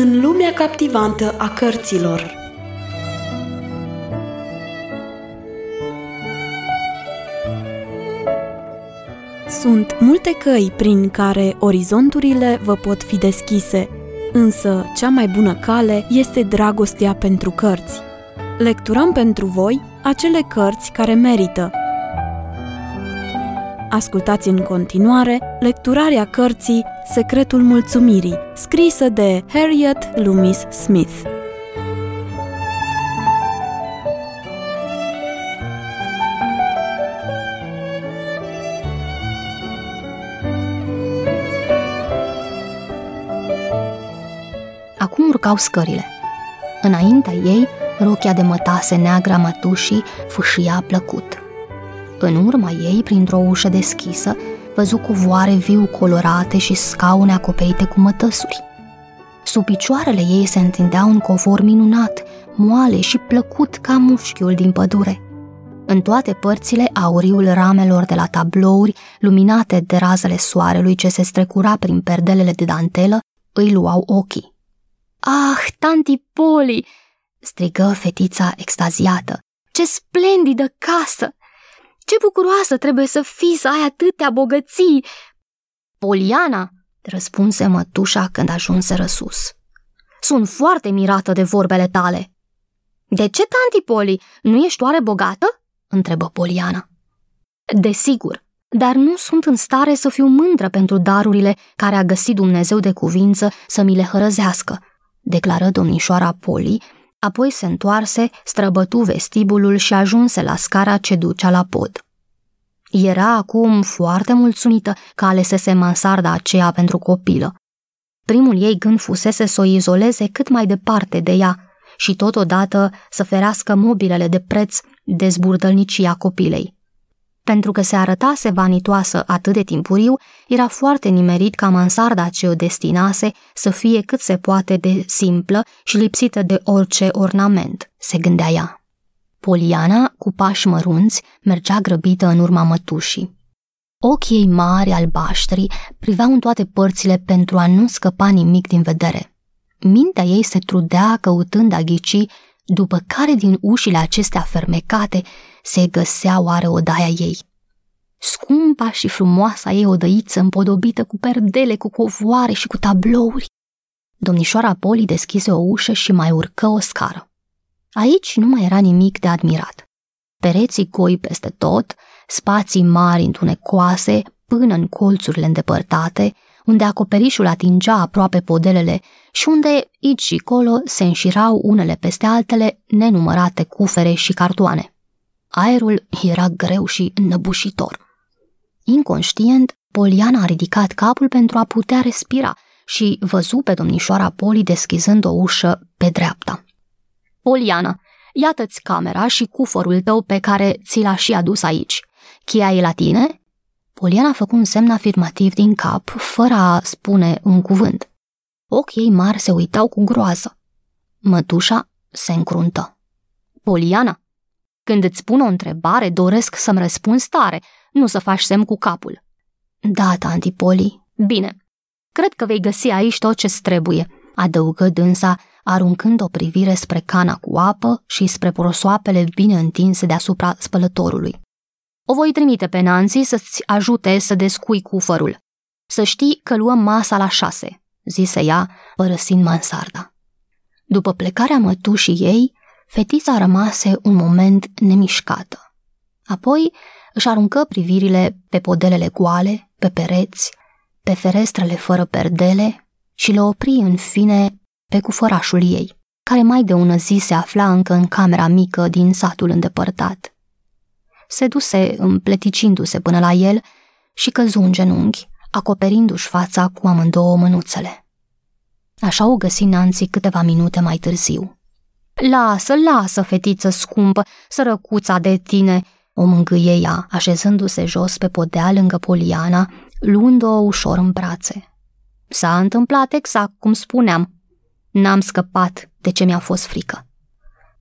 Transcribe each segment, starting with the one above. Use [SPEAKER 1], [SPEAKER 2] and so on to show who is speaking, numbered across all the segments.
[SPEAKER 1] în lumea captivantă a cărților. Sunt multe căi prin care orizonturile vă pot fi deschise, însă cea mai bună cale este dragostea pentru cărți. Lecturăm pentru voi acele cărți care merită. Ascultați în continuare lecturarea cărții Secretul Mulțumirii, scrisă de Harriet Loomis Smith.
[SPEAKER 2] Acum urcau scările. Înaintea ei, rochia de mătase neagră a mătușii fâșia plăcut. În urma ei, printr-o ușă deschisă, văzu covoare viu colorate și scaune acoperite cu mătăsuri. Sub picioarele ei se întindea un covor minunat, moale și plăcut ca mușchiul din pădure. În toate părțile, auriul ramelor de la tablouri, luminate de razele soarelui ce se strecura prin perdelele de dantelă, îi luau ochii. Ah, tanti Poli!" strigă fetița extaziată. Ce splendidă casă! Ce bucuroasă trebuie să fii să ai atâtea bogății! Poliana, răspunse mătușa când ajunse răsus. Sunt foarte mirată de vorbele tale. De ce, tanti Poli, nu ești oare bogată? întrebă Poliana. Desigur, dar nu sunt în stare să fiu mândră pentru darurile care a găsit Dumnezeu de cuvință să mi le hărăzească, declară domnișoara Poli, apoi se întoarse, străbătu vestibulul și ajunse la scara ce ducea la pod. Era acum foarte mulțumită că alesese mansarda aceea pentru copilă. Primul ei gând fusese să o izoleze cât mai departe de ea și totodată să ferească mobilele de preț de zburdălnicia copilei. Pentru că se arătase vanitoasă atât de timpuriu, era foarte nimerit ca mansarda ce o destinase să fie cât se poate de simplă și lipsită de orice ornament, se gândea ea. Poliana, cu pași mărunți, mergea grăbită în urma mătușii. Ochii ei mari, albaștri, priveau în toate părțile pentru a nu scăpa nimic din vedere. Mintea ei se trudea căutând a ghici după care din ușile acestea fermecate se găsea oare odaia ei. Scumpa și frumoasa ei odăiță împodobită cu perdele, cu covoare și cu tablouri. Domnișoara Poli deschise o ușă și mai urcă o scară. Aici nu mai era nimic de admirat. Pereții goi peste tot, spații mari întunecoase până în colțurile îndepărtate, unde acoperișul atingea aproape podelele și unde, aici și colo, se înșirau unele peste altele nenumărate cufere și cartoane. Aerul era greu și înăbușitor. Inconștient, Poliana a ridicat capul pentru a putea respira și văzu pe domnișoara Poli deschizând o ușă pe dreapta. Poliana, iată-ți camera și cufărul tău pe care ți l-a și adus aici. Chia e la tine? Poliana a făcut un semn afirmativ din cap, fără a spune un cuvânt. Ochii ei mari se uitau cu groază. Mătușa se încruntă. Poliana, când îți spun o întrebare, doresc să-mi răspunzi tare, nu să faci semn cu capul. Da, tanti Poli. Bine. Cred că vei găsi aici tot ce trebuie, adăugă dânsa, aruncând o privire spre cana cu apă și spre prosoapele bine întinse deasupra spălătorului. O voi trimite pe Nancy să-ți ajute să descui cufărul. Să știi că luăm masa la șase, zise ea, părăsind mansarda. După plecarea mătușii ei, fetița rămase un moment nemișcată. Apoi își aruncă privirile pe podelele goale, pe pereți, pe ferestrele fără perdele și le opri în fine pe cufărașul ei, care mai de ună zi se afla încă în camera mică din satul îndepărtat. Se duse împleticindu-se până la el și căzu în genunchi, acoperindu-și fața cu amândouă mânuțele. Așa o găsi Nancy câteva minute mai târziu. Lasă, lasă, fetiță scumpă, sărăcuța de tine, o mângâie ea, așezându-se jos pe podea lângă Poliana, luând-o ușor în brațe. S-a întâmplat exact cum spuneam. N-am scăpat de ce mi-a fost frică.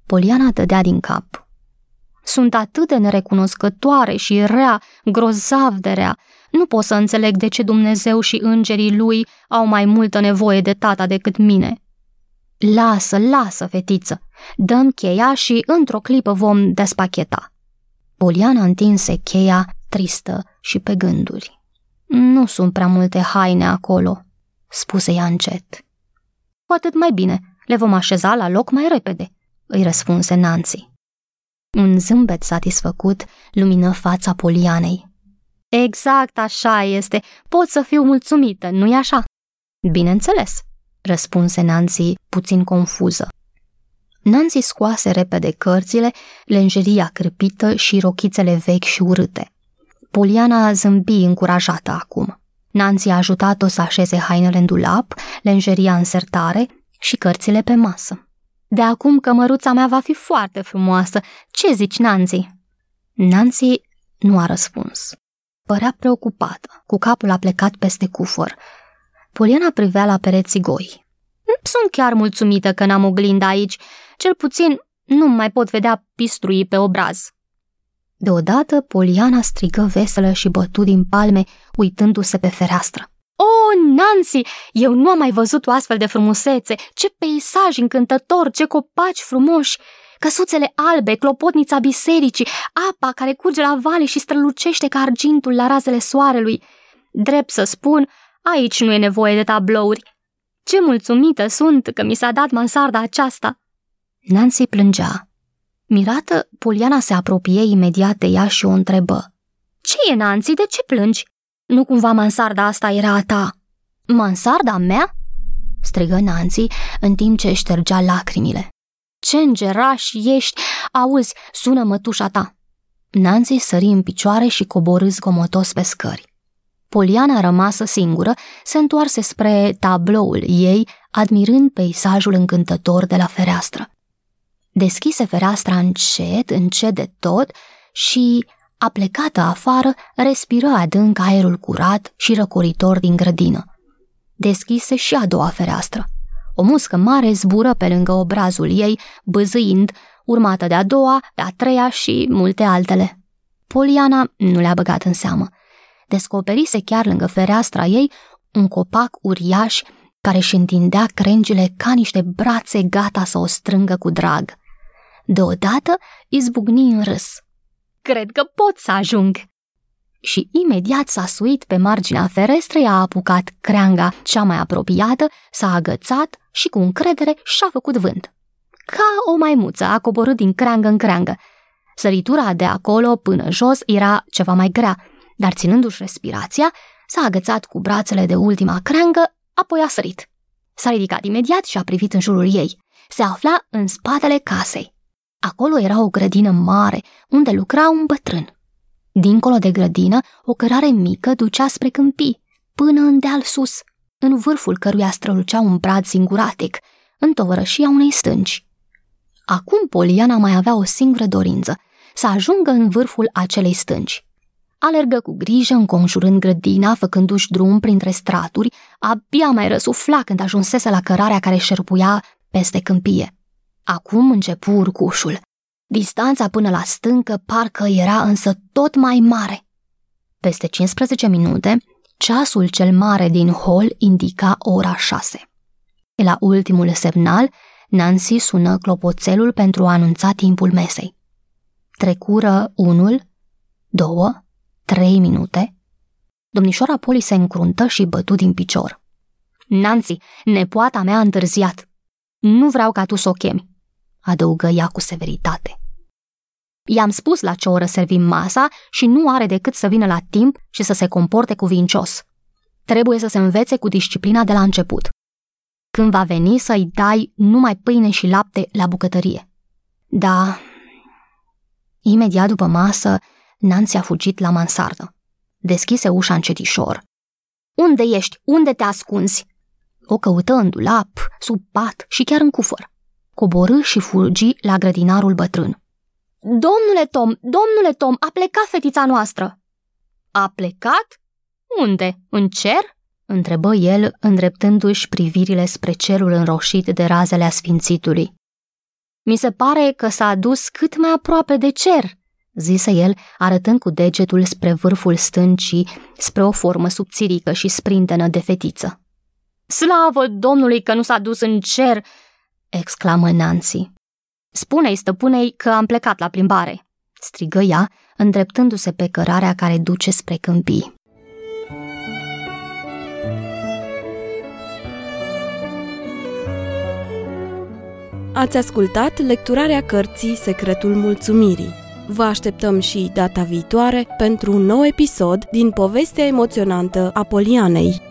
[SPEAKER 2] Poliana dădea din cap. Sunt atât de nerecunoscătoare și rea, grozav de rea. Nu pot să înțeleg de ce Dumnezeu și îngerii lui au mai multă nevoie de tata decât mine. Lasă, lasă, fetiță, dăm cheia și într-o clipă vom despacheta. Poliana întinse cheia, tristă și pe gânduri. Nu sunt prea multe haine acolo, spuse ea încet. Cu atât mai bine, le vom așeza la loc mai repede, îi răspunse Nancy. Un zâmbet satisfăcut lumină fața Polianei. Exact așa este, pot să fiu mulțumită, nu-i așa? Bineînțeles, răspunse Nancy, puțin confuză. Nancy scoase repede cărțile, lenjeria crâpită și rochițele vechi și urâte. Poliana zâmbi încurajată acum. Nancy a ajutat-o să așeze hainele în dulap, lenjeria în sertare și cărțile pe masă. De acum cămăruța mea va fi foarte frumoasă. Ce zici, Nancy? Nancy nu a răspuns. Părea preocupată, cu capul aplecat peste cufăr. Poliana privea la pereții goi. Sunt chiar mulțumită că n-am oglindă aici. Cel puțin nu mai pot vedea pistrui pe obraz. Deodată, Poliana strigă veselă și bătu din palme, uitându-se pe fereastră. Oh, Nancy, eu nu am mai văzut o astfel de frumusețe! Ce peisaj încântător, ce copaci frumoși! Căsuțele albe, clopotnița bisericii, apa care curge la vale și strălucește ca argintul la razele soarelui. Drept să spun, aici nu e nevoie de tablouri. Ce mulțumită sunt că mi s-a dat mansarda aceasta! Nancy plângea. Mirată, Poliana se apropie imediat de ea și o întrebă. Ce e, Nancy? De ce plângi? Nu cumva mansarda asta era a ta?" Mansarda mea?" strigă Nancy în timp ce ștergea lacrimile. Ce îngeraș ești! Auzi, sună mătușa ta!" Nancy sări în picioare și coborâ zgomotos pe scări. Poliana rămasă singură se întoarse spre tabloul ei, admirând peisajul încântător de la fereastră. Deschise fereastra încet, încet de tot și, aplecată afară, respiră adânc aerul curat și răcoritor din grădină. Deschise și a doua fereastră. O muscă mare zbură pe lângă obrazul ei, băzâind, urmată de a doua, de a treia și multe altele. Poliana nu le-a băgat în seamă. Descoperise chiar lângă fereastra ei un copac uriaș care își întindea crengile ca niște brațe gata să o strângă cu drag. Deodată izbucni în râs. Cred că pot să ajung! Și imediat s-a suit pe marginea ferestrei, a apucat creanga cea mai apropiată, s-a agățat și cu încredere și-a făcut vânt. Ca o maimuță a coborât din creangă în creangă. Săritura de acolo până jos era ceva mai grea, dar ținându-și respirația, s-a agățat cu brațele de ultima creangă, apoi a sărit. S-a ridicat imediat și a privit în jurul ei. Se afla în spatele casei. Acolo era o grădină mare, unde lucra un bătrân. Dincolo de grădină, o cărare mică ducea spre câmpii, până în deal sus, în vârful căruia strălucea un brad singuratic, în tovărășia unei stânci. Acum Poliana mai avea o singură dorință, să ajungă în vârful acelei stânci. Alergă cu grijă înconjurând grădina, făcându-și drum printre straturi, abia mai răsufla când ajunsese la cărarea care șerpuia peste câmpie. Acum începu urcușul. Distanța până la stâncă parcă era însă tot mai mare. Peste 15 minute, ceasul cel mare din hol indica ora șase. La ultimul semnal, Nancy sună clopoțelul pentru a anunța timpul mesei. Trecură unul, două, trei minute. Domnișoara Poli se încruntă și bătu din picior. Nancy, nepoata mea a întârziat. Nu vreau ca tu să o chemi adăugă ea cu severitate. I-am spus la ce oră servim masa și nu are decât să vină la timp și să se comporte cuvincios. Trebuie să se învețe cu disciplina de la început. Când va veni să-i dai numai pâine și lapte la bucătărie. Da, imediat după masă, Nancy a fugit la mansardă. Deschise ușa încetișor. Unde ești? Unde te ascunzi? O căută în dulap, sub pat și chiar în cufăr coborâ și fugi la grădinarul bătrân. Domnule Tom, domnule Tom, a plecat fetița noastră! A plecat? Unde? În cer? întrebă el, îndreptându-și privirile spre cerul înroșit de razele asfințitului. Mi se pare că s-a dus cât mai aproape de cer, zise el, arătând cu degetul spre vârful stâncii, spre o formă subțirică și sprintenă de fetiță. Slavă Domnului că nu s-a dus în cer, exclamă Nancy. Spune-i stăpânei că am plecat la plimbare, strigă ea, îndreptându-se pe cărarea care duce spre câmpii.
[SPEAKER 1] Ați ascultat lecturarea cărții Secretul Mulțumirii. Vă așteptăm și data viitoare pentru un nou episod din povestea emoționantă a Polianei.